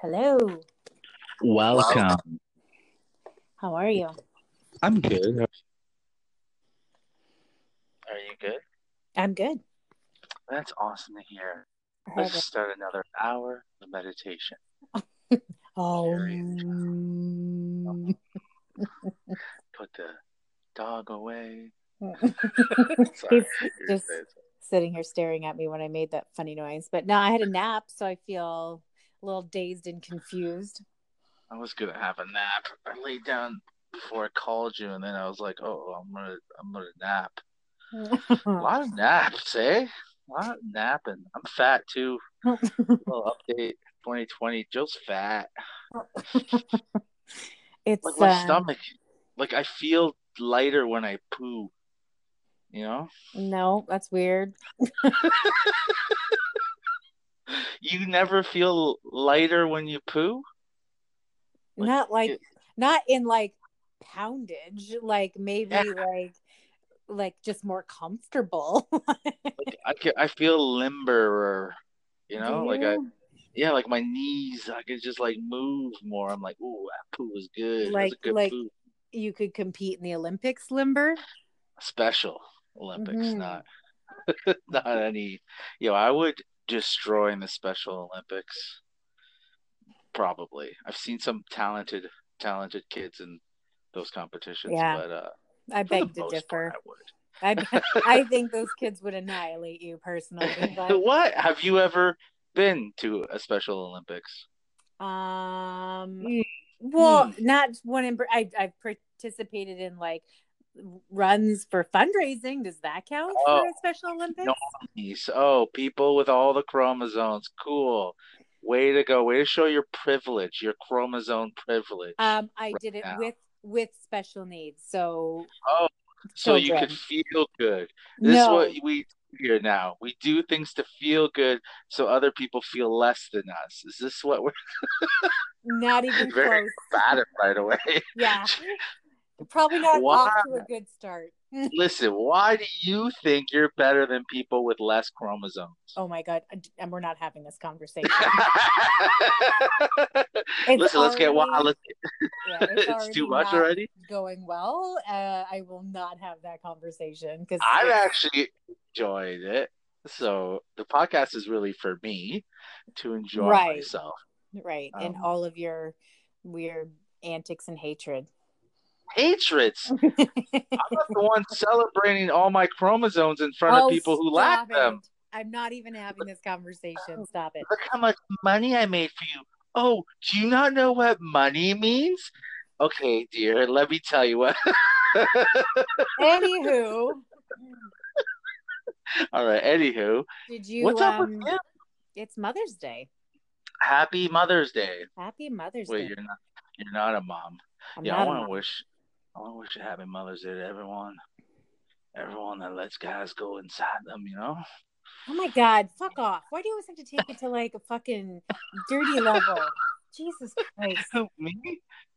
Hello. Welcome. How are you? I'm good. Are you good? I'm good. That's awesome to hear. Let's it. start another hour of meditation. Oh. Mm. Put the dog away. He's Sorry. Just sitting here staring at me when I made that funny noise. But now I had a nap, so I feel a little dazed and confused. I was gonna have a nap. I laid down before I called you, and then I was like, "Oh, I'm gonna, I'm gonna nap." A lot of naps, eh? A lot of napping. I'm fat too. little update. 2020. Joe's fat. it's Like my uh, stomach. Like I feel lighter when I poo. You know? no, that's weird. You never feel lighter when you poo? Like, not like it- not in like poundage, like maybe Yeah. like like just more comfortable. Like I can, I feel limber, you know? Do Like I yeah, like my knees, I can just like move more. I'm like, ooh, that poo was good. That was Like- good like- poo. you could compete in the Olympics, Limber. Special Olympics, Mhm. not not any. You know, I would destroy in the Special Olympics. Probably. I've seen some talented talented kids in those competitions, Yeah. but uh, I beg to differ. part, I would. I I think those kids would annihilate you personally. But what have you ever been to a Special Olympics? um, Mm. well, not one in. I I've participated in like runs for fundraising. Does that count Oh, for a Special Olympics? Nice. Oh, people with all the chromosomes. Cool. Way to go. Way to show your privilege, your chromosome privilege. Um, I Right did it now. with with special needs. So oh, so you could feel good. This is what we do here now. We do things to feel good so other people feel less than us. Is this what we're not even very close. bad right away? Yeah, probably not Why? off to a good start. Listen, why do you think you're better than people with less chromosomes? Oh my god, and we're not having this conversation. Listen, let's get wild. Let's Yeah, it's, it's too much already. Going well, uh, I will not have that conversation because I've actually enjoyed it. So the podcast is really for me to enjoy Right. myself. right, and Um, all of your weird antics and hatred. Hatreds. I'm not the one celebrating all my chromosomes in front Oh, of people who lack stop them. I'm not even having this conversation. Stop it. Look how much money I made for you. Oh, do you not know what money means? Okay, dear, let me tell you what. Anywho, all right, anywho, did you? what's up um, with you? It's Mother's Day. Happy Mother's Day. Happy Mother's Wait, Day. you're not you're not a mom. I'm Yeah, I want to wish I want to wish a happy Mother's Day to everyone. Everyone that lets guys go inside them, you know? Oh my god, fuck off. Why do you always have to take it to like a fucking dirty level? Jesus Christ. Me?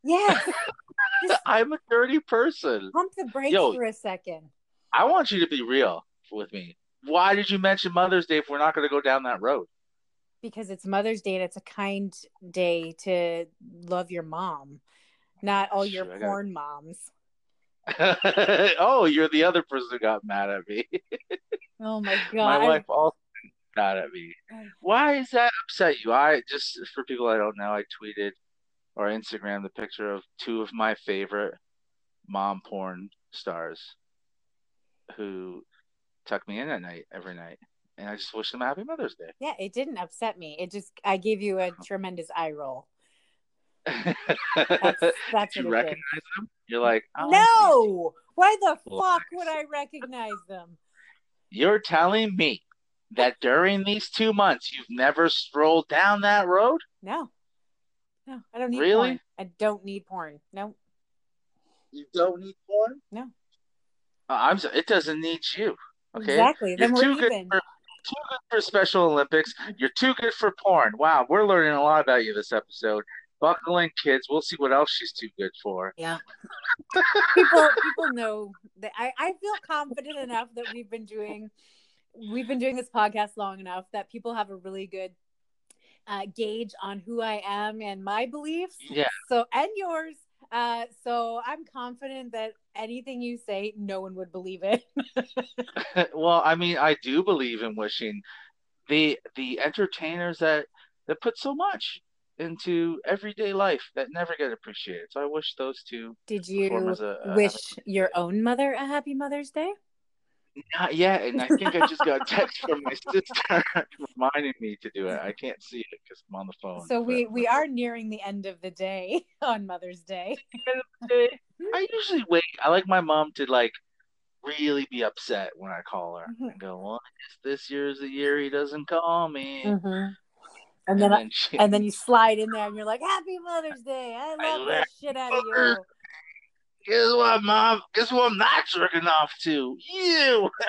Yes. Just I'm a dirty person. pump the brakes Yo. for a second. I want you to be real with me. Why did you mention Mother's Day if we're not going to go down that road? Because it's Mother's Day and it's a kind day to love your mom, not all your gotta- porn moms. oh, you're the other person who got mad at me. Oh my god. My wife also got at me. Why is that upset you? I just for people I don't know, I tweeted or Instagram the picture of two of my favorite mom porn stars who tuck me in at night every night. And I just wish them a happy Mother's Day. Yeah, it didn't upset me. It just I gave you a tremendous eye roll. That's that's you what it did. recognize them? You're like, oh, No. Why the fuck would I recognize them? You're telling me that during these two months you've never strolled down that road? No. No, I don't need Really? porn. I don't need porn. No. You don't need porn? No. Uh, I'm. so- It doesn't need you. Okay. Exactly. You're Then we're too good even. for too good for Special Olympics. You're too good for porn. Wow, we're learning a lot about you this episode. Buckle in, kids. We'll see what else she's too good for. Yeah. people people know that I, I feel confident enough that we've been doing we've been doing this podcast long enough that people have a really good uh, gauge on who I am and my beliefs. Yeah. So and yours. Uh, so I'm confident that anything you say, no one would believe it. well, I mean, I do believe in wishing the the entertainers that that put so much into everyday life that never get appreciated. So I wish those two. Did you a, a wish your own mother a happy Mother's Day? Not yet, and I think I just got a text from my sister reminding me to do it. I can't see it because I'm on the phone. So we we are nearing the end of the day on Mother's Day. I usually wait. I like my mom to like really be upset when I call her mm-hmm. and go, "Well, this year's the year he doesn't call me." Mm-hmm. And then, and then, she, and then you slide in there and you're like, "Happy Mother's Day! I love I the shit out of you." Guess what, mom? Guess what? I'm not jerking off to you.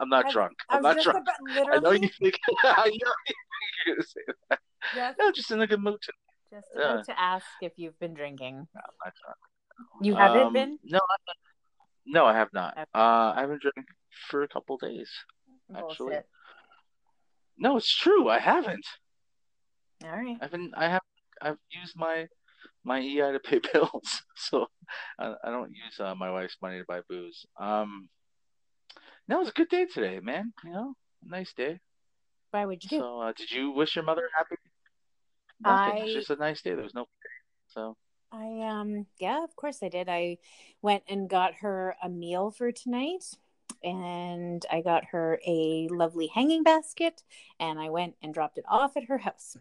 I'm not I, drunk. I'm not drunk. About, I know you think. I know you're gonna say that. Just, no, just in a good mood. To, just yeah. to ask if you've been drinking. No, I'm not drunk. You haven't um, been? No, I no, I have not. Okay. Uh, I haven't drank for a couple days. Bullshit. Actually, no, it's true. I haven't. All right. I've been. I have. I've used my my EI to pay bills, so I, I don't use uh, my wife's money to buy booze. Um, no, it was a good day today, man. You know, nice day. Why would you do? So, uh, did you wish your mother happy? Nothing. I... It's just a nice day. There was no. So. I um yeah, of course I did. I went and got her a meal for tonight and I got her a lovely hanging basket and I went and dropped it off at her house.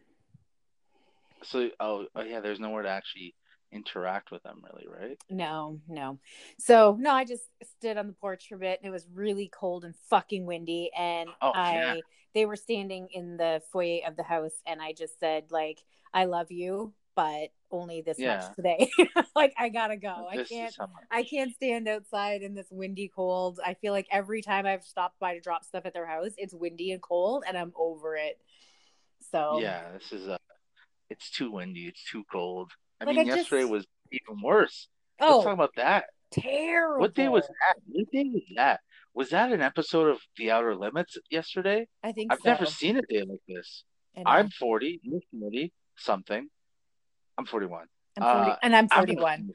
So oh, oh yeah, there's nowhere to actually interact with them really, right? No, no. So no, I just stood on the porch for a bit and it was really cold and fucking windy and oh, I yeah. they were standing in the foyer of the house and I just said like I love you but only this yeah. much today. like I gotta go. This I can't. I can't stand outside in this windy cold. I feel like every time I've stopped by to drop stuff at their house, it's windy and cold, and I'm over it. So yeah, this is a. Uh, it's too windy. It's too cold. I like mean, I yesterday just... was even worse. Oh, let's talk about that. Terrible. What day was that? What day was that? Was that an episode of The Outer Limits yesterday? I think I've so. never seen a day like this. I'm 40, you're 40, something. I'm 41. I'm 40, uh, and I'm 41.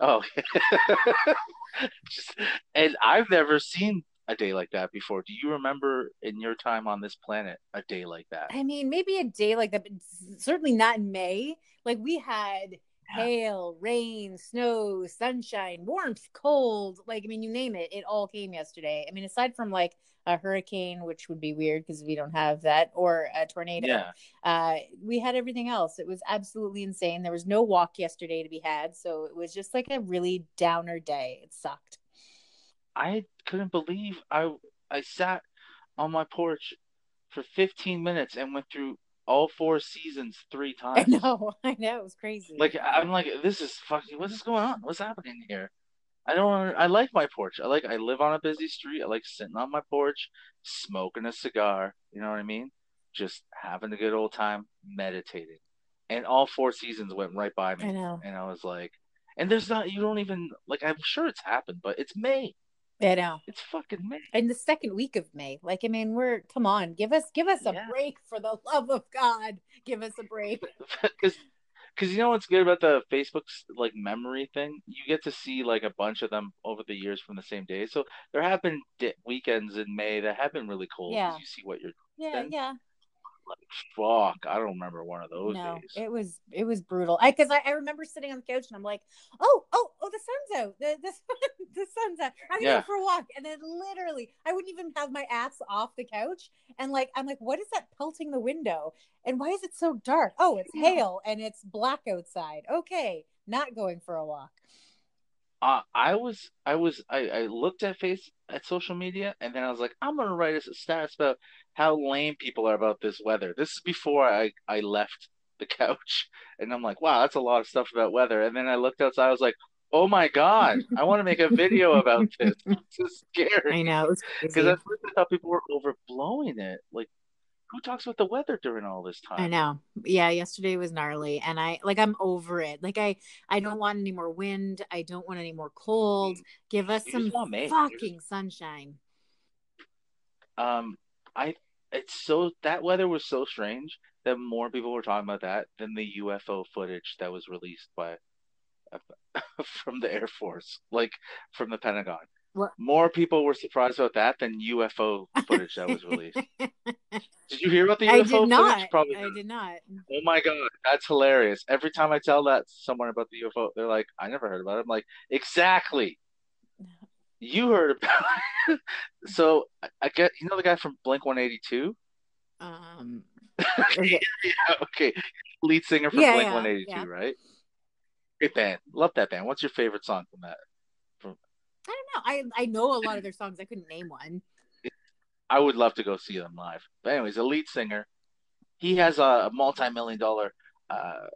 oh, Just, and I've never seen a day like that before. Do you remember in your time on this planet a day like that? I mean, maybe a day like that, but certainly not in May. Like we had hail, rain, snow, sunshine, warmth, cold. Like, I mean, you name it, it all came yesterday. I mean, aside from like a hurricane, which would be weird because we don't have that, or a tornado, yeah. uh, we had everything else. It was absolutely insane. There was no walk yesterday to be had. So it was just like a really downer day. It sucked. I couldn't believe I I sat on my porch for 15 minutes and went through all four seasons three times. I know, I know, it was crazy. Like I'm like, this is fucking. What is going on? What's happening here? I don't. I like my porch. I like. I live on a busy street. I like sitting on my porch, smoking a cigar. You know what I mean? Just having a good old time, meditating. And all four seasons went right by me. I know. And I was like, and there's not. You don't even like. I'm sure it's happened, but it's May. I know. It's fucking May. In the second week of May. Like, I mean, we're come on, give us give us a yeah. break for the love of God. Give us a break. Because because you know what's good about the Facebook's like memory thing? You get to see like a bunch of them over the years from the same day. So there have been di- weekends in May that have been really cold. Yeah. You see what you're. Yeah, yeah like fuck i don't remember one of those no, days. it was it was brutal. I because I, I remember sitting on the couch and i'm like oh oh oh the sun's out. The, the, the sun's out. I'm yeah. go for a walk. And then literally i wouldn't even have my ass off the couch. And like i'm like what is that pelting the window? And why is it so dark? Oh it's hail and it's black outside. Okay not going for a walk uh, I was I was I, I looked at face at social media and then I was like I'm gonna write a stats about how lame people are about this weather. This is before I I left the couch and I'm like wow that's a lot of stuff about weather and then I looked outside I was like oh my god I want to make a video about this. This is scary. I know because at first I thought people were overblowing it like who talks about the weather during all this time? I know. Yeah, yesterday was gnarly and I like I'm over it. Like I I don't want any more wind. I don't want any more cold. Give us you some fucking sunshine. Um I it's so that weather was so strange that more people were talking about that than the UFO footage that was released by from the Air Force, like from the Pentagon. What? More people were surprised about that than UFO footage that was released. did you hear about the UFO I did not. footage? Probably. I did not. Oh my god, that's hilarious! Every time I tell that someone about the UFO, they're like, "I never heard about it." I'm like, "Exactly." You heard about it. so I get you know the guy from Blink 182. Um. Okay. yeah, okay. Lead singer from yeah, Blink yeah, 182, yeah. right? Great band. Love that band. What's your favorite song from that? I don't know. I I know a lot of their songs. I couldn't name one. I would love to go see them live. But anyways, a lead singer. He has a multi-million dollar uh,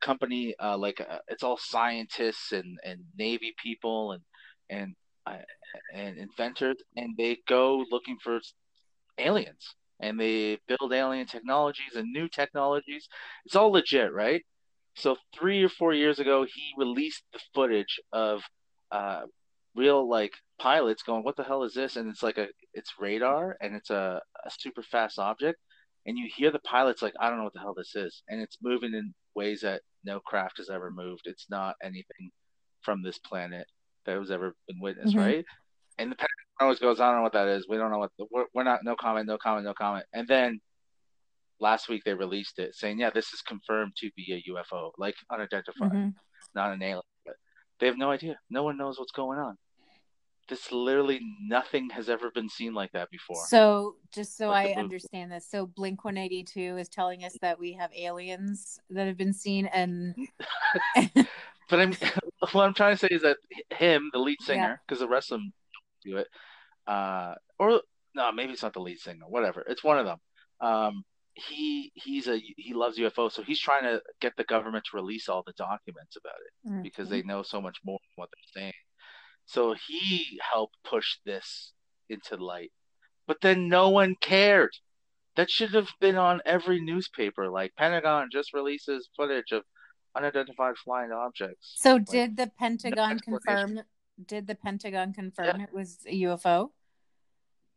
company. Uh, like uh, it's all scientists and, and Navy people and and uh, and inventors, and they go looking for aliens and they build alien technologies and new technologies. It's all legit, right? So three or four years ago, he released the footage of uh, real like pilots going, "What the hell is this?" And it's like a it's radar and it's a, a super fast object, and you hear the pilots like, "I don't know what the hell this is," and it's moving in ways that no craft has ever moved. It's not anything from this planet that has ever been witnessed, mm-hmm. right? And the Pentagon always goes, "I don't know what that is. We don't know what the, we're, we're not. No comment. No comment. No comment." And then last week they released it saying, "Yeah, this is confirmed to be a UFO, like unidentified, mm-hmm. not an alien." But they have no idea. No one knows what's going on this literally nothing has ever been seen like that before. So, just so like I understand this, so Blink 182 is telling us that we have aliens that have been seen, and but I'm what I'm trying to say is that him, the lead singer, because yeah. the rest of them do it, uh, or no, maybe it's not the lead singer, whatever. It's one of them. Um, he he's a he loves UFO, so he's trying to get the government to release all the documents about it mm-hmm. because they know so much more than what they're saying. So he helped push this into light. But then no one cared. That should have been on every newspaper. Like Pentagon just releases footage of unidentified flying objects. So like, did the Pentagon no confirm did the Pentagon confirm yeah. it was a UFO?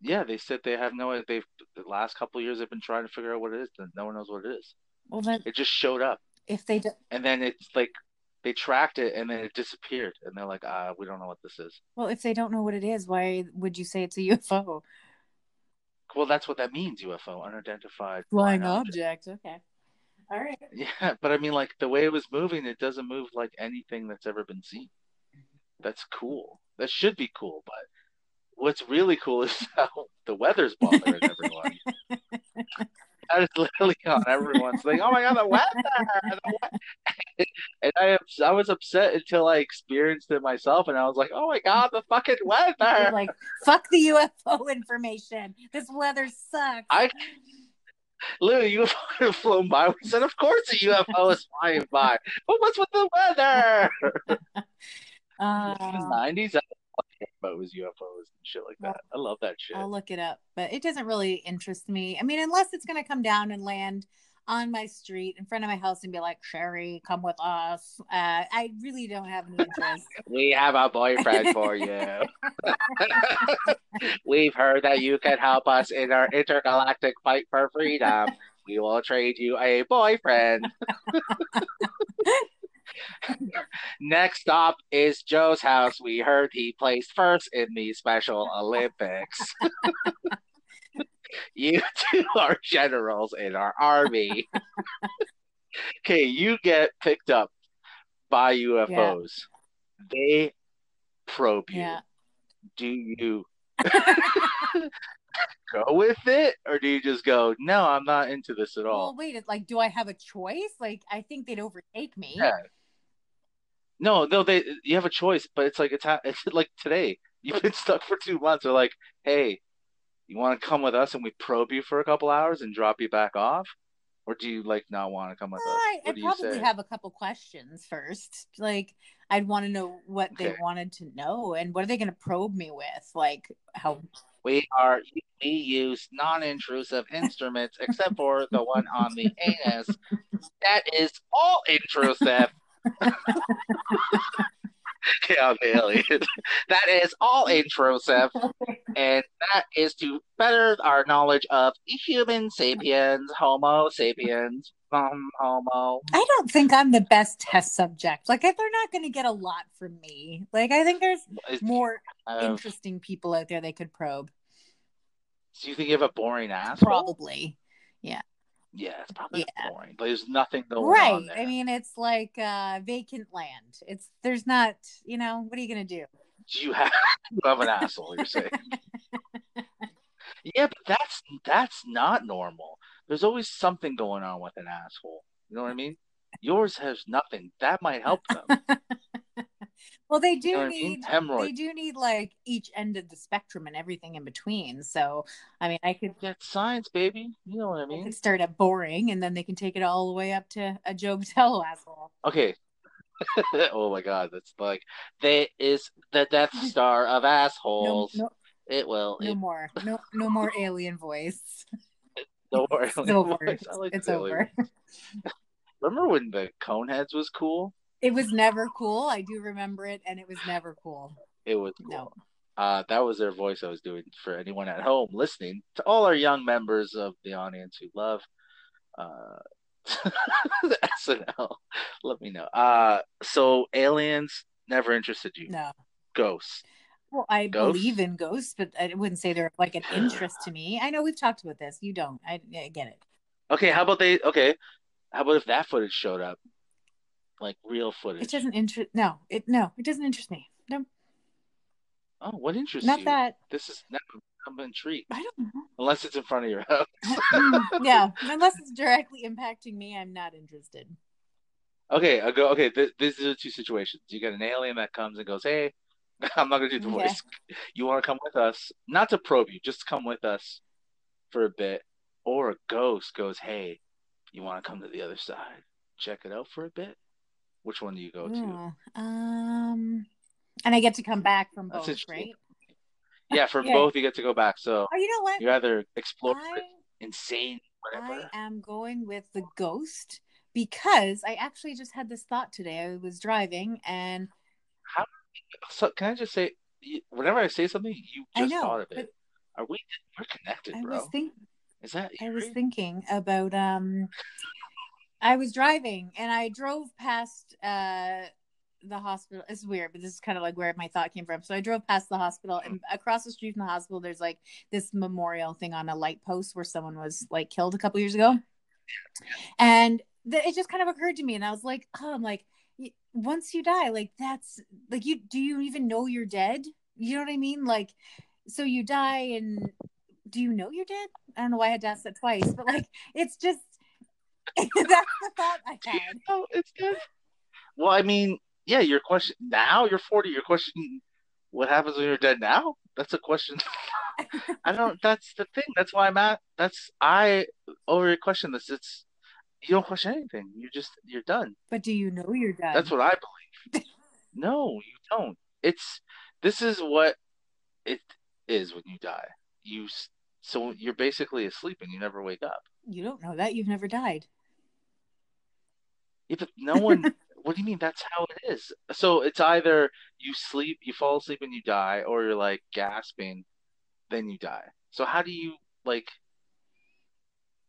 Yeah, they said they have no they've the last couple years they've been trying to figure out what it is, and no one knows what it is. Well then it just showed up. If they do- and then it's like they tracked it and then it disappeared. And they're like ah we don't know what this is. Well if they don't know what it is why would you say it's a ufo well that's what that means ufo unidentified flying, object. object. Okay. All right. Yeah but i mean like the way it was moving it doesn't move like anything that's ever been seen. That's cool. That should be cool but what's really cool is how the weather's bothering everyone. that is literally on everyone's like, oh my god, the weather. The weather. and I I was upset until I experienced it myself, and I was like, oh my god, the fucking weather. You're like, fuck the UFO information. This weather sucks. I literally UFO have flown by. We said, of course, a UFO is flying by. But what's with the weather? Uh, 90s, about it was UFOs and shit like that. I love that shit. I'll look it up, but it doesn't really interest me. I mean, unless it's going to come down and land on my street in front of my house and be like, Sherry, come with us. Uh, I really don't have any interest. we have a boyfriend for you. We've heard that you can help us in our intergalactic fight for freedom. We will trade you a boyfriend. Next stop is Joe's house. We heard he placed first in the Special Olympics. you two are generals in our army. okay, you get picked up by UFOs. Yeah. They probe you. Yeah. Do you go with it or do you just go no i'm not into this at all well wait like do i have a choice like i think they'd overtake me yeah. No, no, they you have a choice, but it's like it's it's like today. You've been stuck for two months. They're like, hey, you want to come with us and we probe you for a couple hours and drop you back off, or do you like not want to come with us? I, I'd probably have a couple questions first. Like, I'd want to know what okay. they wanted to know and what are they going to probe me with? Like, how we are we use non-intrusive instruments except for the one on the anus. That is all intrusive. yeah, the. That is all intro, intrusive. and that is to better our knowledge of human sapiens, Homo sapiens, um, Homo. I don't think I'm the best test subject. Like, they're not going to get a lot from me. Like, I think there's more uh, interesting people out there they could probe. Do you think you have a boring ass? Probably. Yeah. Yeah, it's probably yeah. boring. But there's nothing going right. on. Right. I mean, it's like uh, vacant land. It's there's not. You know, what are you gonna do? Do you have, you have an asshole? You're saying. yeah, but that's that's not normal. There's always something going on with an asshole. You know what I mean? Yours has nothing. That might help them. well, they do you know need I mean? they do need like each end of the spectrum and everything in between. So, I mean, I could get science, baby. You know what I mean? I could start at boring, and then they can take it all the way up to a Joe Botelho asshole. Okay. oh my God, that's like that is the Death Star of assholes. No, no, it will. No it... more. No, no more alien voice. no more alien it's over. Voice. Like it's over. Remember when the Coneheads was cool? It was never cool. I do remember it, and it was never cool. It was cool. No. Uh, that was their voice I was doing for anyone at home listening to all our young members of the audience who love uh, SNL. Let me know. Uh, so aliens never interested you. No. Ghosts. Well, I ghosts? believe in ghosts, but I wouldn't say they're like an interest to me. I know we've talked about this. You don't. I, I get it. Okay, how about they? Okay, how about if that footage showed up? Like real footage. It doesn't interest. No, it no, it doesn't interest me. No. Oh, what interests you Not you? that. This is not. I'm intrigued. I don't know. Unless it's in front of your house. Mm, yeah, unless it's directly impacting me, I'm not interested. Okay, I go. Okay, th- these are the two situations. You get an alien that comes and goes, "Hey, I'm not gonna do the voice. Yeah. You want to come with us? Not to probe you, just come with us for a bit." Or a ghost goes, "Hey, you want to come to the other side? Check it out for a bit." Which one do you go to? um, and I get to come back from both, right? Yeah, from yeah. both you get to go back. So oh, you know what? You either explore I, insane, whatever. I am going with the ghost because I actually just had this thought today. I was driving and how? So can I just say, whenever I say something, you just know, thought of it. Are we? We're connected, bro. Was think, Is that? I was thinking about um I was driving and I drove past uh the hospital. It's weird, but this is kind of like where my thought came from. So I drove past the hospital and across the street from the hospital there's like this memorial thing on a light post where someone was like killed a couple years ago. And it just kind of occurred to me and I was like, "Oh, I'm like once you die, like that's like you do you even know you're dead? You know what I mean? Like so you die and do you know you're dead? I don't know why I had to ask that twice, but like it's just That's the thought I had. Oh, it's good. Well, I mean, yeah, your question now you're 40. Your question, what happens when you're dead now? That's a question. I don't. That's the thing. That's why I'm at. That's I over question this. It's you don't question anything. You just you're done. But do you know you're done? That's what I believe. no, you don't. It's this is what it is when you die. You so you're basically asleep and you never wake up. You don't know that. You've never died. Yeah, but no one. what do you mean? That's how it is. So it's either you sleep, you fall asleep, and you die, or you're like gasping, then you die. So how do you like?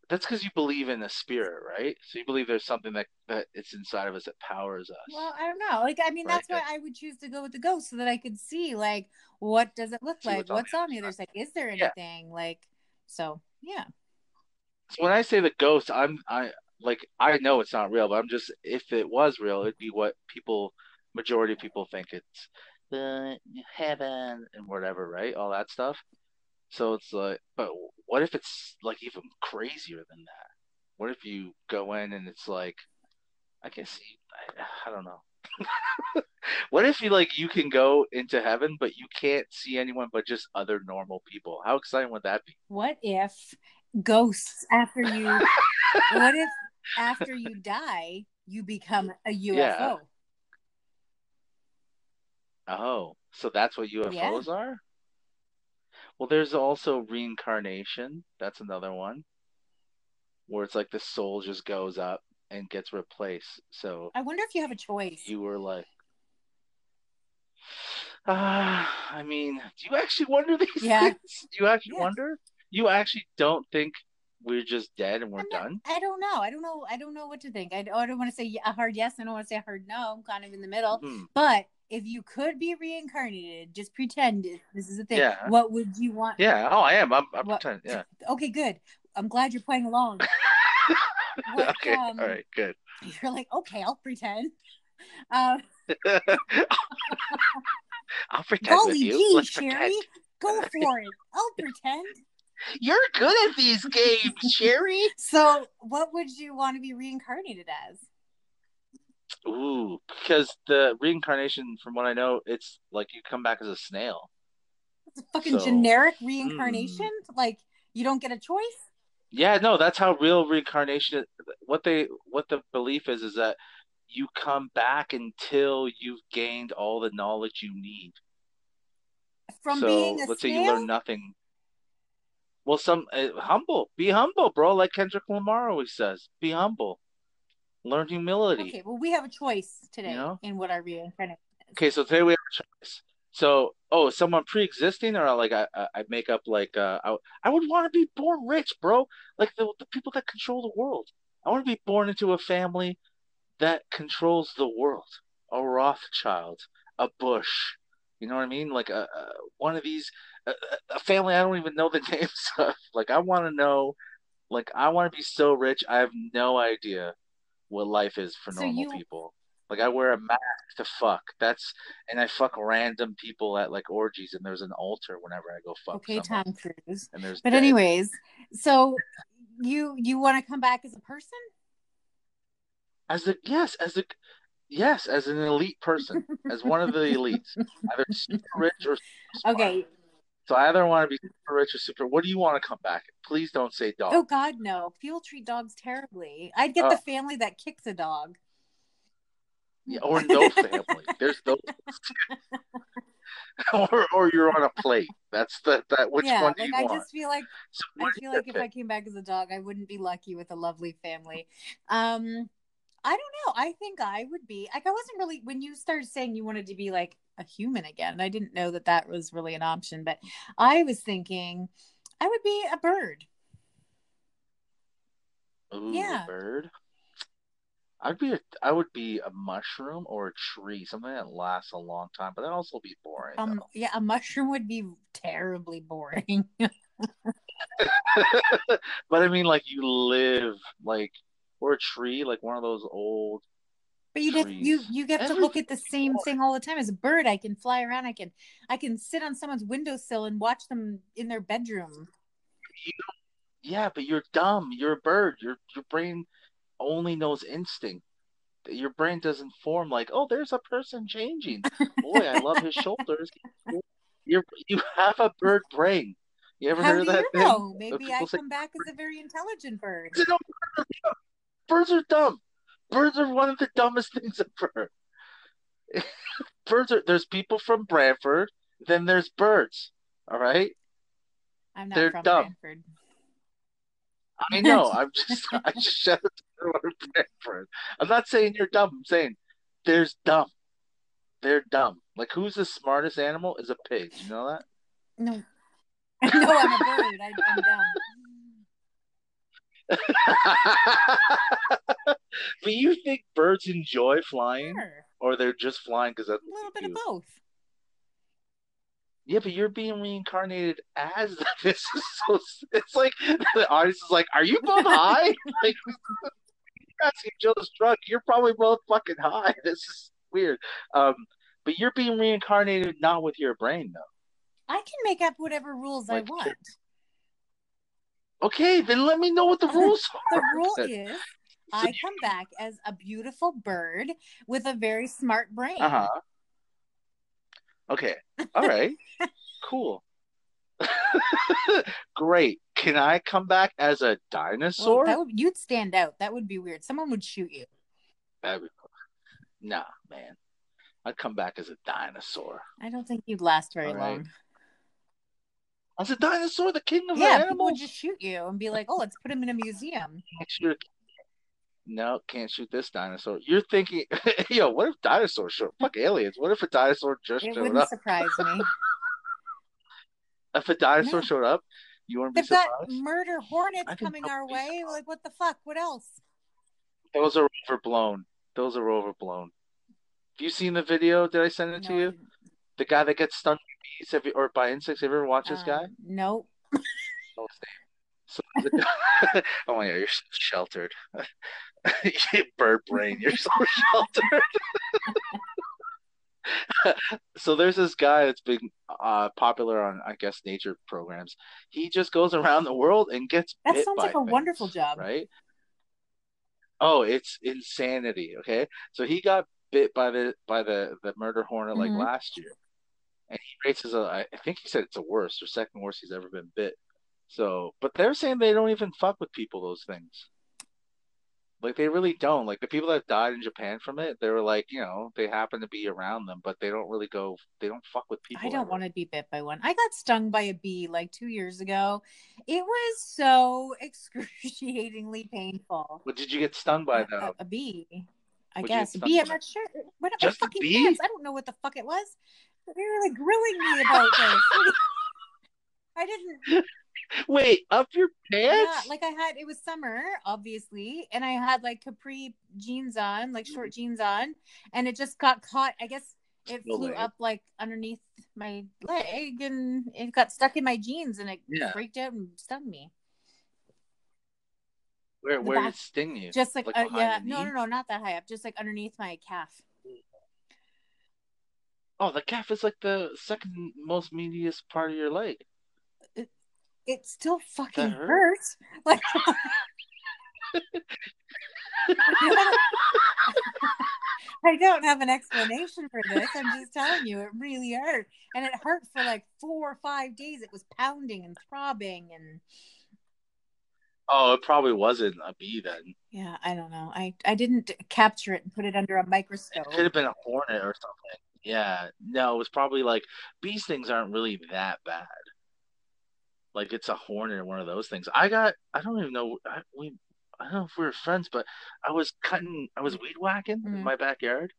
That's because you believe in a spirit, right? So you believe there's something that that it's inside of us that powers us. Well, I don't know. Like, I mean, right? that's why I would choose to go with the ghost, so that I could see, like, what does it look See like? What's, what's on, the other side? Is there anything yeah. like? So yeah. So when I say the ghost, I'm I like I know it's not real, but I'm just if it was real, it'd be what people majority of people think it's the heaven and whatever, right? All that stuff. So it's like, but what if it's like even crazier than that? What if you go in and it's like, I guess I, I don't know. what if you like you can go into heaven, but you can't see anyone but just other normal people? How exciting would that be? What if ghosts after you? what if after you die, you become a UFO. Yeah. Oh, so that's what UFOs yeah. are? Well, there's also reincarnation. That's another one where it's like the soul just goes up and gets replaced. So I wonder if you have a choice. You were like, Uh, I mean, do you actually wonder these yeah. things? Do you actually yeah. wonder? You actually don't think we're just dead and we're not, done? I don't know. I don't know. I don't know what to think. I, I don't want to say a hard yes. I don't want to say a hard no. I'm kind of in the middle. Mm-hmm. But if you could be reincarnated, just pretend this is the thing. Yeah. What would you want? Yeah. Oh, I am. I'm, I'm pretending. Yeah. Okay, good. I'm glad you're playing along. what, okay. Um, All right. Good. You're like, okay, I'll pretend. Uh, I'll pretend Golly with you. Gee, Sherry, go for it. I'll pretend. You're good at these games, Sherry. So, what would you want to be reincarnated as? Ooh, because the reincarnation, from what I know, it's like you come back as a snail. It's a fucking so, generic reincarnation. Mm. Like you don't get a choice. Yeah, no, that's how real reincarnation. What they, what the belief is, is that you come back until you've gained all the knowledge you need. From so, being a let's snail? say you learn nothing. Well, some uh, humble, be humble, bro. Like Kendrick Lamar always says, be humble, learn humility. Okay, well, we have a choice today you know? in what our is. Okay, so today we have a choice. So, oh, someone pre-existing, or like I, I make up like uh, I, I would want to be born rich, bro. Like the the people that control the world. I want to be born into a family that controls the world. A Rothschild, a Bush. You know what I mean? Like a, a one of these a, a, family I don't even know the names of. Like I want to know. Like I want to be so rich. I have no idea what life is for so normal you... people. Like I wear a mask to fuck. That's and I fuck random people at like orgies, and there's an altar whenever I go fuck. Okay, someone. Tom Cruise. And there's but dead. anyways, so you you want to come back as a person? as a yes, as a yes, as an elite person, as one of the elites, either super rich or okay. So I either want to be super rich or super. What do you want to come back? Please don't say dog. Oh God, no! People treat dogs terribly. I'd get uh, the family that kicks a dog. Yeah, or no family. There's those. or or you're on a plate. That's the that. Which yeah, one do like you I want? just feel like so I feel like if pick? I came back as a dog, I wouldn't be lucky with a lovely family. Um, I don't know. I think I would be like I wasn't really when you started saying you wanted to be like a human again. I didn't know that that was really an option, but I was thinking I would be a bird. Ooh, yeah. a bird. I'd be a, I would be a mushroom or a tree, something that lasts a long time, but that also be boring. Um, though. yeah, a mushroom would be terribly boring. but I mean, like you live like or a tree, like one of those old. But you get you you get to look at the same thing all the time. As a bird, I can fly around. I can I can sit on someone's windowsill and watch them in their bedroom. You, yeah, but you're dumb. You're a bird. Your your brain only knows instinct. Your brain doesn't form like, oh, there's a person changing. Boy, I love his shoulders. You you have a bird brain. You ever How heard of that? You know? Maybe I come back as a very intelligent bird. Birds are dumb. Birds are one of the dumbest things ever. birds are there's people from Brantford, then there's birds. All right? I'm not They're from dumb. Brantford. I know. I'm just I just shut out Brantford. I'm not saying you're dumb. I'm saying there's dumb. They're dumb. Like who's the smartest animal is a pig. You know that? No. no, I'm a bird. I, I'm dumb. but you think birds enjoy flying, sure. or they're just flying because that's a little bit of both. Yeah, but you're being reincarnated as this is so. It's like the audience is like, "Are you both high?" like, asking Joe's drunk. You're probably both fucking high. This is weird. Um, but you're being reincarnated not with your brain though. I can make up whatever rules like, I want. Okay, then let me know what the rules are. the rule is I come back as a beautiful bird with a very smart brain. Uh huh. Okay. All right. cool. Great. Can I come back as a dinosaur? Well, that would you'd stand out. That would be weird. Someone would shoot you. That'd be cool. Nah, man. I'd come back as a dinosaur. I don't think you'd last very right. long. As a dinosaur, the king of yeah, the animals. would just shoot you and be like, "Oh, let's put him in a museum." no, can't shoot this dinosaur. You're thinking, yo, what if dinosaurs show? Fuck aliens. What if a dinosaur just it showed wouldn't up? surprise me. if a dinosaur No. showed up, you wouldn't be They've got surprised. murder hornets coming our way. surprised. Like, what the fuck? What else? Those are overblown. Those are overblown. Have you seen the video? Did I send it to No, I you? The guy that gets stung bees have you, or by insects. Have you ever watched this guy? Um, nope. Oh, So, oh my god, you're so sheltered. Bird brain, you're so sheltered. so there's this guy that's been uh, popular on, I guess, nature programs. He just goes around the world and gets That sounds like a things, wonderful job. right? Oh, it's insanity. Okay, so he got bit by the by the the murder hornet like Mhm. last year, and he races a. I think he said it's the worst or second worst he's ever been bit. So, but they're saying they don't even fuck with people. Those things, like they really don't. Like the people that died in Japan from it, they were like, you know, they happen to be around them, but they don't really go. They don't fuck with people. I don't ever. want to be bit by one. I got stung by a bee like two years ago. It was so excruciatingly painful. What did you get stung by A, though? a bee, I What'd guess. A bee. I'm not sure. What Just a fucking bee? pants? I don't know what the fuck it was. They were like grilling me about this. I didn't. Wait, up your Yeah, pants? like I had. It was summer, obviously, and I had like capri jeans on, like short jeans on, and it just got caught. I guess it No flew way. up like underneath my leg, and it got stuck in my jeans, and it Yeah. freaked out and stung me. Where where did it sting you? Just like, Like uh, yeah, no, no, no, not that high up, just like underneath my calf. Oh, the calf is like the second most meatiest part of your leg. It it still fucking hurt? hurts. Like. I don't have an explanation for this. I'm just telling you, it really hurt. And it hurt for like four or five days. It was pounding and throbbing. And Oh, it probably wasn't a bee then. yeah, I don't know. I, I didn't capture it and put it under a microscope. It could have been a hornet or something. Yeah. No, it was probably like bee stings aren't really that bad. Like it's a hornet or one of those things. I got I don't even know I we I don't know if we were friends, but I was cutting I was weed whacking in Mhm. my backyard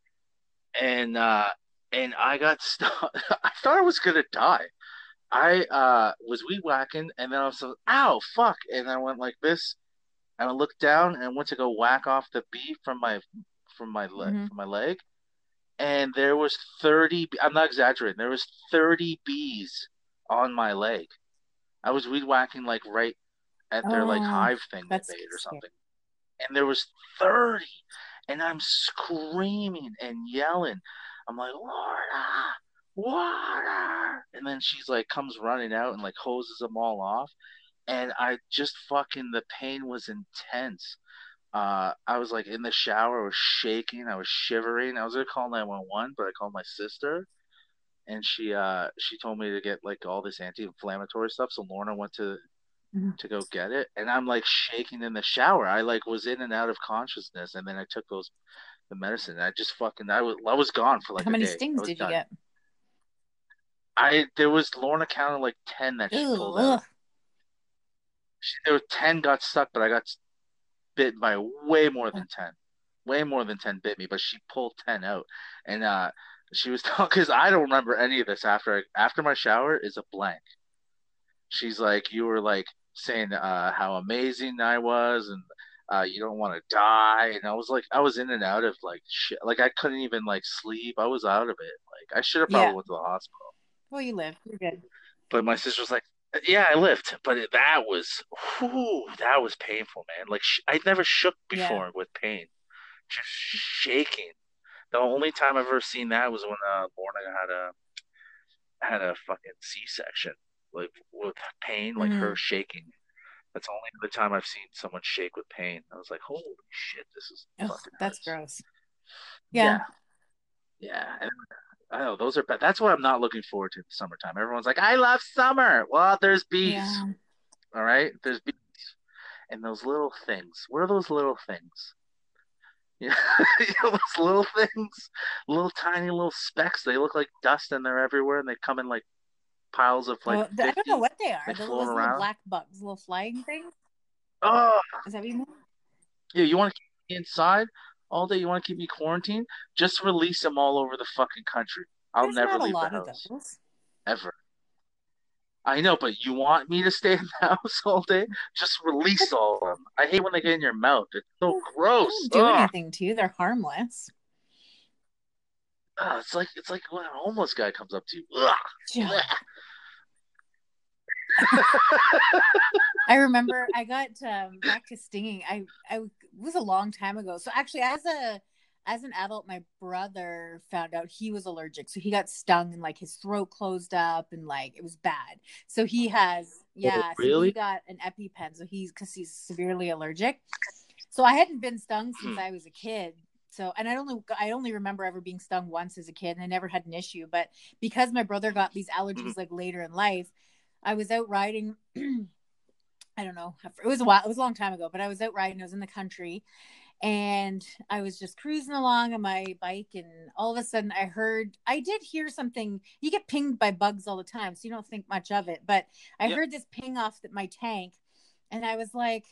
and uh and I got stuck I thought I was gonna die. I uh was weed whacking and then I was like, ow fuck and I went like this and I looked down and went to go whack off the bee from my from my leg Mhm. from my leg and there was 30 I'm not exaggerating there was 30 bees on my leg. I was weed whacking like right at their like Oh, hive thing they made or something. And there was 30 and I'm screaming and yelling. I'm like water water! And then she's like comes running out and like hoses them all off. And I just fucking the pain was intense uh, I was like in the shower, I was shaking, I was shivering. I was gonna call 911, but I called my sister and she uh she told me to get like all this anti-inflammatory stuff. So Lorna went to Mhm. to go get it and I'm like shaking in the shower. I like was in and out of consciousness and then I took those the medicine. I just fucking I was I was gone for like How a many day. Stings did done. you get? I there was Lorna counted like 10 that she pulled out. She, there were 10 got stuck, but I got bit by way more than 10. Way more than 10 bit me, but she pulled 10 out. And uh, she was talking, because I don't remember any of this after after my shower is a blank. She's like, you were like saying uh, how amazing I was and uh, you don't want to die. And I was like, I was in and out of like shit. Like I couldn't even like sleep. I was out of it. Like I should have probably Yeah. went to the hospital. Well, you lived. You're good. But my sister was like, "Yeah, I lived, but it, that was, whew, that was painful, man. Like sh- I never shook Yeah. before with pain, just shaking. The only time I've ever seen that was when uh, Lorna had a had a fucking C section, like with pain, like her Mhm. shaking. That's the only other time I've seen someone shake with pain. I was like, holy shit, this is Ugh, fucking that's gross. Yeah. Yeah. Yeah. Know those are bad. That's what I'm not looking forward to in the summertime. Everyone's like, I love summer. Well, there's bees. Yeah. All right. There's bees. And those little things. What are those little things? Yeah, you know, those little things, little tiny little specks. They look like dust and they're everywhere and they come in like piles of like Well, I don't know what they are. Those, little black bugs, little flying things. Oh, Is that what you mean? yeah. You want to keep me inside all day. You want to keep me quarantined? Just release them all over the fucking country. I'll There's never leave the house ever. I know, but you want me to stay in the house all day? Just release all of them. I hate when they get in your mouth. It's so gross. They don't do Ugh. anything to you. They're harmless. Uh, it's like it's like when a homeless guy comes up to you. I remember I got um, back to stinging. I I was a long time ago. So actually, as a as an adult, my brother found out he was allergic. So he got stung and like his throat closed up and like it was bad. So he has, yeah, oh, really? So he got an EpiPen. So he's because he's severely allergic. So I hadn't been stung since hmm. I was a kid. So and I only I only remember ever being stung once as a kid and I never had an issue. But because my brother got these allergies mm-hmm. like later in life, I was out riding. I don't know. It was a while. It was a long time ago, but I was out riding. I was in the country, and I was just cruising along on my bike, and all of a sudden I heard I did hear something. You get pinged by bugs all the time, so you don't think much of it. But I yep. heard this ping off my tank, and I was like,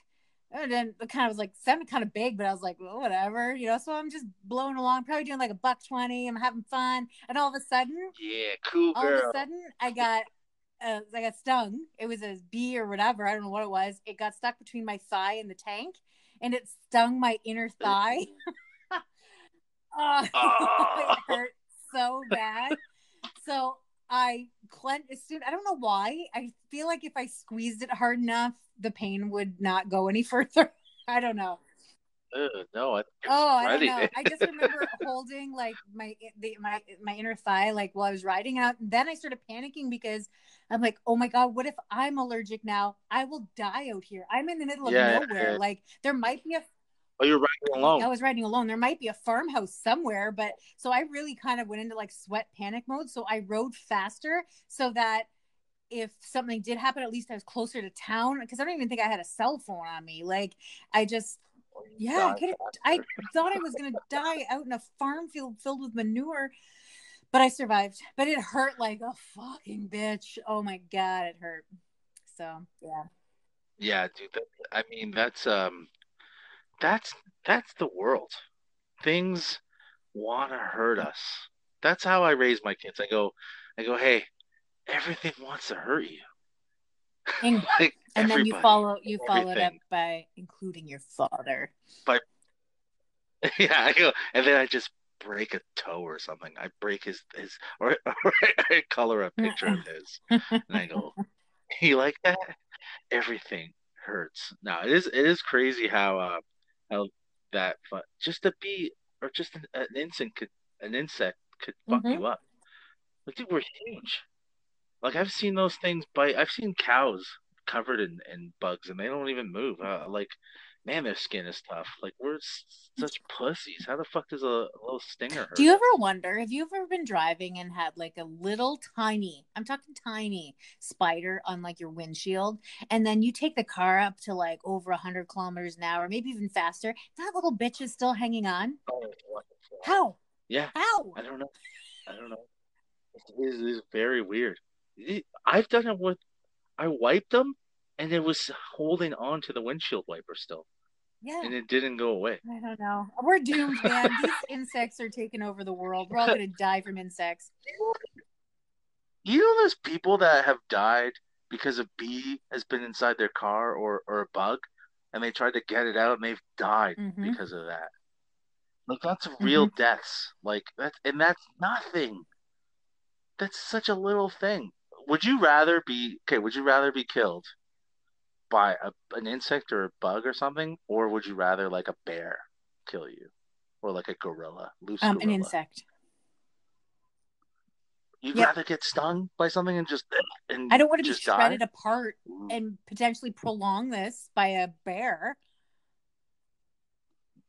oh, and then it kind of was like sounded kind of big, but I was like, well, whatever, you know. So I'm just blowing along, probably doing like a buck twenty. I'm having fun, and all of a sudden, yeah, cool. Girl. All of a sudden, I got uh, I got stung. It was a bee or whatever. I don't know what it was. It got stuck between my thigh and the tank, and it stung my inner thigh. oh, it hurt so bad. So I clenched as soon. I don't know why. I feel like if I squeezed it hard enough, the pain would not go any further. I don't know. No, I oh, I don't know. I just remember holding like my the, my my inner thigh like while I was riding out. And then I started panicking because I'm like, oh my god, what if I'm allergic now? I will die out here. I'm in the middle of yeah, nowhere. Yeah. Like there might be a Oh, you're riding alone. I was riding alone. There might be a farmhouse somewhere, but so I really kind of went into like sweat panic mode. So I rode faster so that if something did happen, at least I was closer to town because I don't even think I had a cell phone on me. Like I just yeah, I, I thought I was gonna die out in a farm field filled with manure, but I survived. But it hurt like a fucking bitch. Oh my god, it hurt. So yeah. Yeah, dude. That, I mean, that's um, that's that's the world. Things want to hurt us. That's how I raise my kids. I go, I go, hey, everything wants to hurt you. Like and then you follow you follow it up by including your father. But yeah, I go, and then I just break a toe or something. I break his his or, or I color a picture of his, and I go, "You like that?" Everything hurts. Now it is it is crazy how uh how that fun, just to be or just an, an insect could an insect could fuck mm-hmm. you up. Like dude, we're huge. Like I've seen those things bite. I've seen cows covered in, in bugs and they don't even move. Uh, like, man, their skin is tough. Like we're such pussies. How the fuck does a, a little stinger hurt? Do you ever wonder? Have you ever been driving and had like a little tiny, I'm talking tiny spider on like your windshield, and then you take the car up to like over hundred kilometers an hour, maybe even faster. That little bitch is still hanging on. Oh, How? Yeah. How? I don't know. I don't know. It is, it is very weird. I've done it with, I wiped them, and it was holding on to the windshield wiper still. Yeah. And it didn't go away. I don't know. We're doomed, man. These insects are taking over the world. We're all going to die from insects. You know, there's people that have died because a bee has been inside their car or, or a bug, and they tried to get it out and they've died mm-hmm. because of that. Like that's real mm-hmm. deaths. Like that's and that's nothing. That's such a little thing. Would you rather be okay? Would you rather be killed by a, an insect or a bug or something, or would you rather like a bear kill you, or like a gorilla, loose um, gorilla? an insect. You'd yep. rather get stung by something and just and I don't want to be shredded die? apart and potentially prolong this by a bear.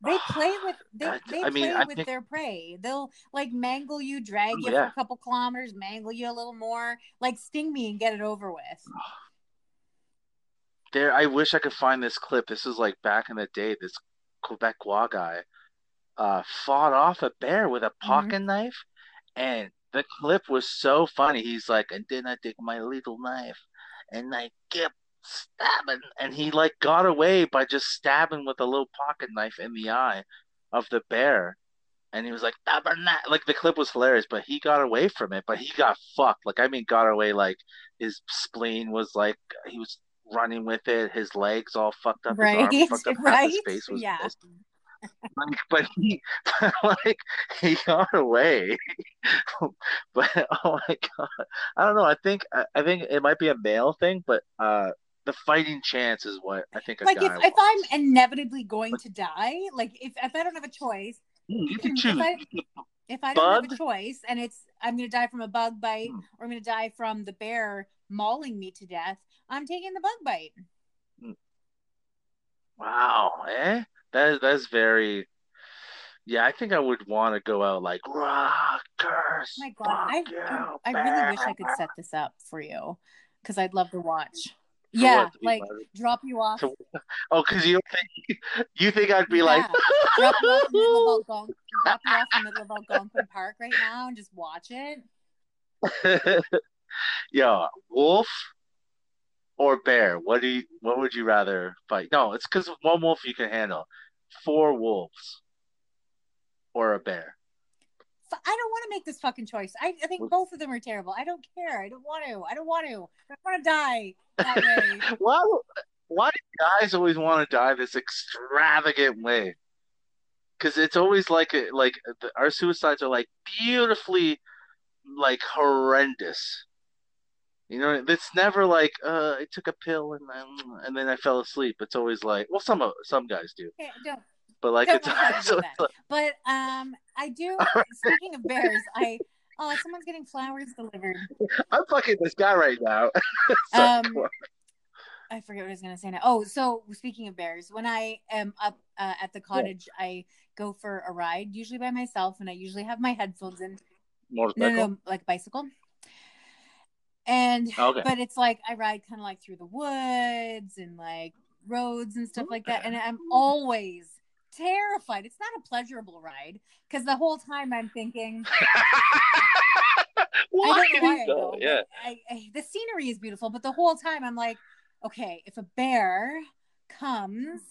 They play with they, they I mean, play with think... their prey. They'll like mangle you, drag you yeah. for a couple kilometers, mangle you a little more, like sting me and get it over with. There, I wish I could find this clip. This is like back in the day. This Quebecois guy uh, fought off a bear with a mm-hmm. pocket mm-hmm. knife, and the clip was so funny. He's like, and then I take my little knife and I kept stabbing, and he like got away by just stabbing with a little pocket knife in the eye of the bear. And he was like, like the clip was hilarious, but he got away from it. But he got fucked. Like I mean, got away like his spleen was like he was running with it. His legs all fucked up. Right. His arms fucked up. right. His face was yeah. pissed. Like, but he, like, he got away. but oh my god, I don't know. I think I, I think it might be a male thing, but uh, the fighting chance is what I think. like if, if I'm inevitably going to die, like if, if I don't have a choice, hmm, you can choose. If I, if I don't have a choice and it's I'm going to die from a bug bite hmm. or I'm going to die from the bear mauling me to death, I'm taking the bug bite. Hmm. Wow, eh? That is that's very. Yeah, I think I would want to go out like rockers. My God, I, you, I really wish I could set this up for you because I'd love to watch. Yeah, like drop you off. To, oh, because you think you think I'd be yeah. like drop you off in the middle of Algonquin, drop you off in the middle of Algonquin Park right now and just watch it. yeah, wolf or bear? What do you? What would you rather fight? No, it's because one wolf you can handle. Four wolves or a bear. I don't want to make this fucking choice. I, I think both of them are terrible. I don't care. I don't want to. I don't want to. I want to die that way. why? Why do guys always want to die this extravagant way? Because it's always like a, like the, our suicides are like beautifully like horrendous you know, it's never like uh, I took a pill and then and then I fell asleep. It's always like, well, some some guys do. Okay. But like don't it's, so it's like... but um, I do. Speaking of bears, I oh, someone's getting flowers delivered. I'm fucking this guy right now. um, I forget what I was gonna say now. Oh, so speaking of bears, when I am up uh, at the cottage, yeah. I go for a ride, usually by myself, and I usually have my headphones in. Motorcycle? No, no, like bicycle. And okay. but it's like I ride kind of like through the woods and like roads and stuff like that. And I'm always terrified. It's not a pleasurable ride because the whole time I'm thinking I don't know why I go. Yeah. I, I, the scenery is beautiful, but the whole time I'm like, okay, if a bear comes,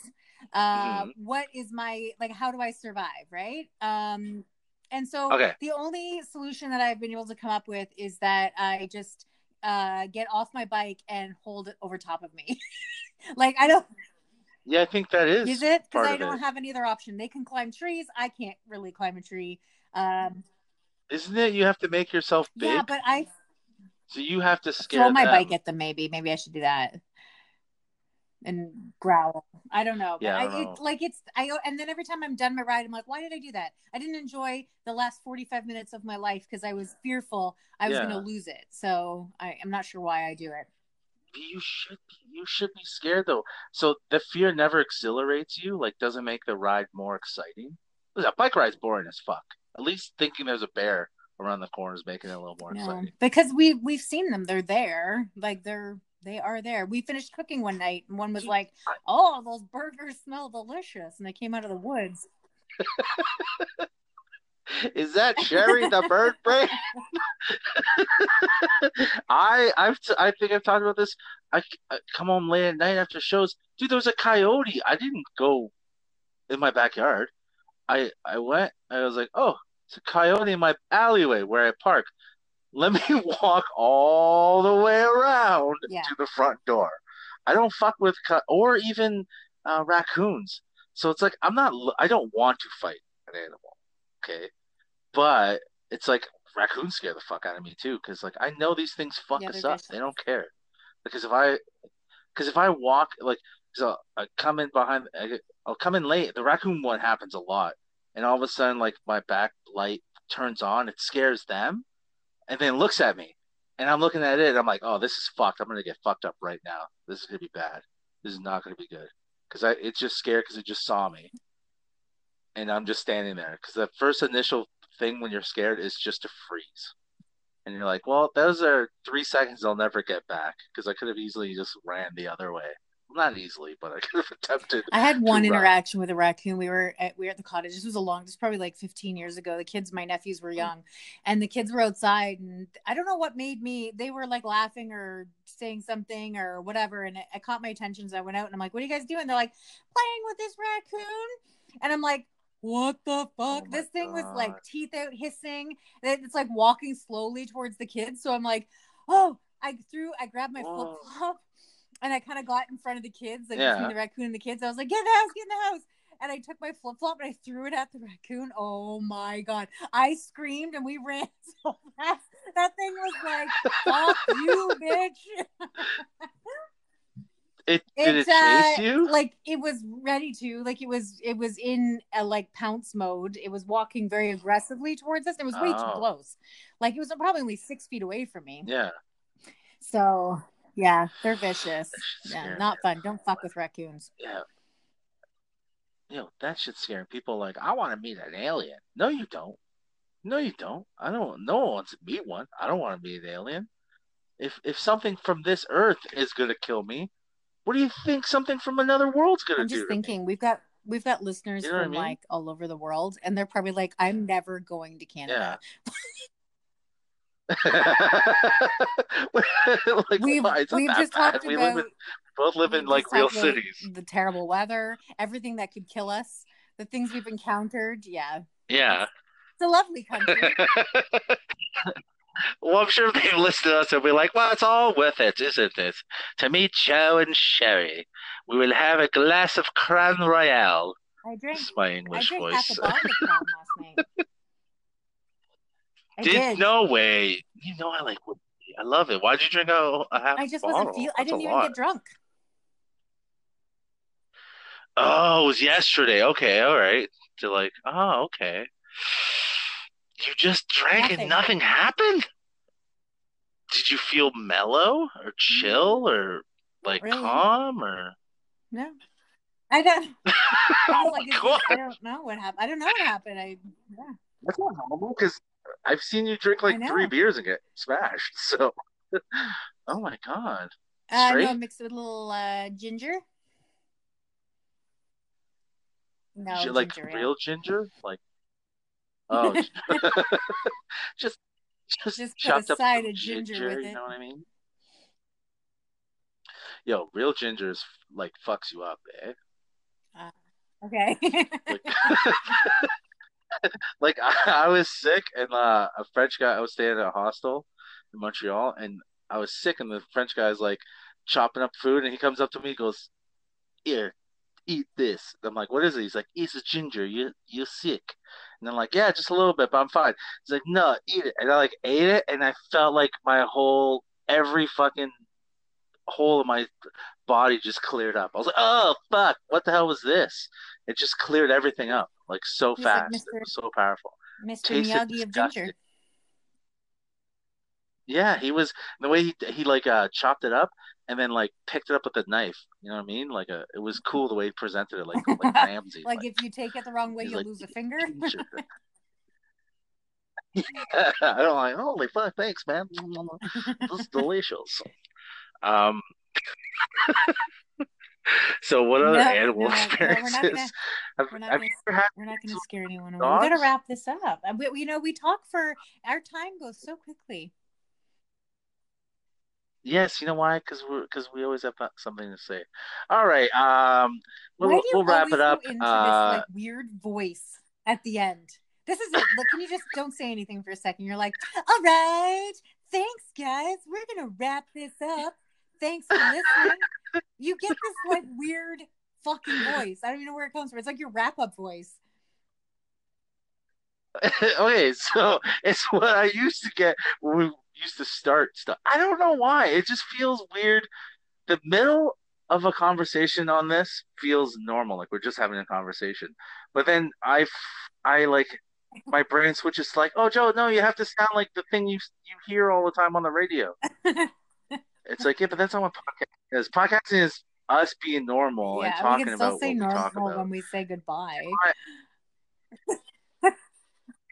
uh, mm-hmm. what is my like? How do I survive? Right? Um, and so okay. the only solution that I've been able to come up with is that I just uh, get off my bike and hold it over top of me. like I don't. Yeah, I think that is. Is it? Because I don't have any other option. They can climb trees. I can't really climb a tree. Um, Isn't it? You have to make yourself big. Yeah, but I. So you have to scare throw my them. bike at them. Maybe, maybe I should do that and growl. I don't know. Yeah, I, I it, like it's I and then every time I'm done my ride, I'm like, why did I do that? I didn't enjoy the last 45 minutes of my life because I was fearful I was yeah. going to lose it. So I, I'm not sure why I do it. You should you should be scared though. So the fear never exhilarates you. Like doesn't make the ride more exciting. A bike ride's boring as fuck. At least thinking there's a bear around the corner is making it a little more no, exciting. Because we we've seen them. They're there. Like they're they are there. We finished cooking one night, and one was like, "Oh, those burgers smell delicious," and they came out of the woods. Is that Sherry the bird brain? I I've t- I think I've talked about this. I, I come home late at night after shows. Dude, there was a coyote. I didn't go in my backyard. I I went. I was like, oh, it's a coyote in my alleyway where I park let me walk all the way around yeah. to the front door. I don't fuck with or even uh, raccoons. So it's like I'm not. I don't want to fight an animal. Okay, but it's like raccoons scare the fuck out of me too because like I know these things fuck yeah, us up. They don't care because if I because if I walk like so I come in behind I'll come in late. The raccoon one happens a lot, and all of a sudden like my back light turns on. It scares them and then looks at me, and I'm looking at it. and I'm like, oh, this is fucked. I'm gonna get fucked up right now. This is gonna be bad. This is not gonna be good because I it's just scared because it just saw me, and I'm just standing there because the first initial thing when you're scared is just to freeze, and you're like, well, those are three seconds I'll never get back because I could have easily just ran the other way. not easily, but I could have attempted. I had one interaction run. with a raccoon. We were at we were at the cottage. This was a long. This was probably like 15 years ago. The kids, my nephews, were mm. young, and the kids were outside, and I don't know what made me. They were like laughing or saying something or whatever, and it, it caught my attention. So I went out and I'm like, "What are you guys doing?" They're like, "Playing with this raccoon," and I'm like, what the oh fuck? Oh this thing God. was like teeth out hissing. It's like walking slowly towards the kids. So I'm like, oh, I threw, I grabbed my flip oh. flop and I kind of got in front of the kids, like yeah. between the raccoon and the kids. I was like, get in the house, get in the house. And I took my flip flop and I threw it at the raccoon. Oh my god! I screamed and we ran so fast. That thing was like, "Fuck you, bitch!" It did it, it chase uh, you? Like it was ready to. Like it was. It was in a like pounce mode. It was walking very aggressively towards us. It was way oh. too close. Like it was probably only six feet away from me. Yeah. So yeah, they're vicious. Yeah, not fun. Don't fuck with raccoons. Yeah. You know, that shit's scaring people like, I want to meet an alien. No, you don't. No, you don't. I don't no one wants to meet one. I don't want to be an alien. If if something from this earth is gonna kill me, what do you think something from another world's gonna I'm do? I'm just thinking, we've got we've got listeners you know from I mean? like all over the world, and they're probably like, I'm never going to Canada. Yeah. like, we've, we've just talked we about, live in, both live in like real cities. The terrible weather, everything that could kill us, the things we've encountered. Yeah. Yeah. It's a lovely country. well, I'm sure they've listened to us and be like, well, it's all worth it, isn't it? To meet Joe and Sherry, we will have a glass of Crown Royal. I drank. That's my English I voice. half a bottle of Crown last night. I did, did, no way. You know I like. I love it. Why'd you drink a, a half? I just bottle? wasn't feel. I didn't even lot. get drunk. Oh, it was yesterday. Okay, all right. To like, oh, okay. You just drank nothing. and nothing happened. Did you feel mellow or chill or like really. calm or? No, I don't. oh like, my I don't know what happened. I don't know what happened. I yeah. That's not normal because I've seen you drink like three beers and get smashed. So, oh my god. Uh, no, mixed with a little uh, ginger. No, G- like ginger, real ginger, like oh, just just, just chopped up side of ginger, ginger you know what I mean? Yo, real ginger is like fucks you up, eh? Uh, okay. like, like I, I, was sick, and uh, a French guy. I was staying at a hostel in Montreal, and I was sick, and the French guy's like chopping up food, and he comes up to me, goes, "Here, eat this." And I'm like, "What is it?" He's like, "It's a ginger. You you're sick." And I'm like, "Yeah, just a little bit, but I'm fine." He's like, "No, eat it." And I like ate it, and I felt like my whole every fucking hole of my body just cleared up. I was like, "Oh fuck, what the hell was this?" It just cleared everything up like so He's fast. Like was so powerful. Mr. Tasted Miyagi disgusting. of ginger. Yeah, he was the way he he like uh chopped it up and then like picked it up with a knife. You know what I mean? Like a it was cool the way he presented it, like like Ramsay. like, like, if you take it the wrong way, you'll like, lose a finger. yeah, I don't like. Holy fuck! Thanks, man. this is delicious. Um. so what other no, animal no, experiences? No, we're not gonna, we're not gonna, we're not gonna scare anyone. We gotta wrap this up. We, you know, we talk for our time goes so quickly. Yes, you know why? Because we because we always have something to say. All right, um, we'll, we'll wrap it up. into uh, this like weird voice at the end? This is it. Look, can you just don't say anything for a second? You're like, all right, thanks, guys. We're gonna wrap this up. Thanks for listening. you get this like weird fucking voice. I don't even know where it comes from. It's like your wrap up voice. okay, so it's what I used to get when we used to start stuff. I don't know why. It just feels weird. The middle of a conversation on this feels normal, like we're just having a conversation. But then I, I like my brain switches to like, oh Joe, no, you have to sound like the thing you you hear all the time on the radio. it's like, yeah, but that's not what podcast is. Podcasting is us being normal yeah, and talking we can still about say what normal we talk about. when we say goodbye.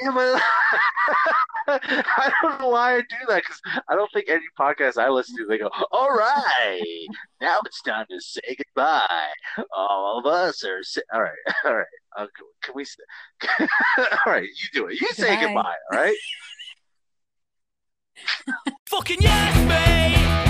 I don't know why I do that because I don't think any podcast I listen to they go, "All right, now it's time to say goodbye." All of us are say- all right, all right. Uh, can we? all right, you do it. You say goodbye. All right. Fucking yes, mate.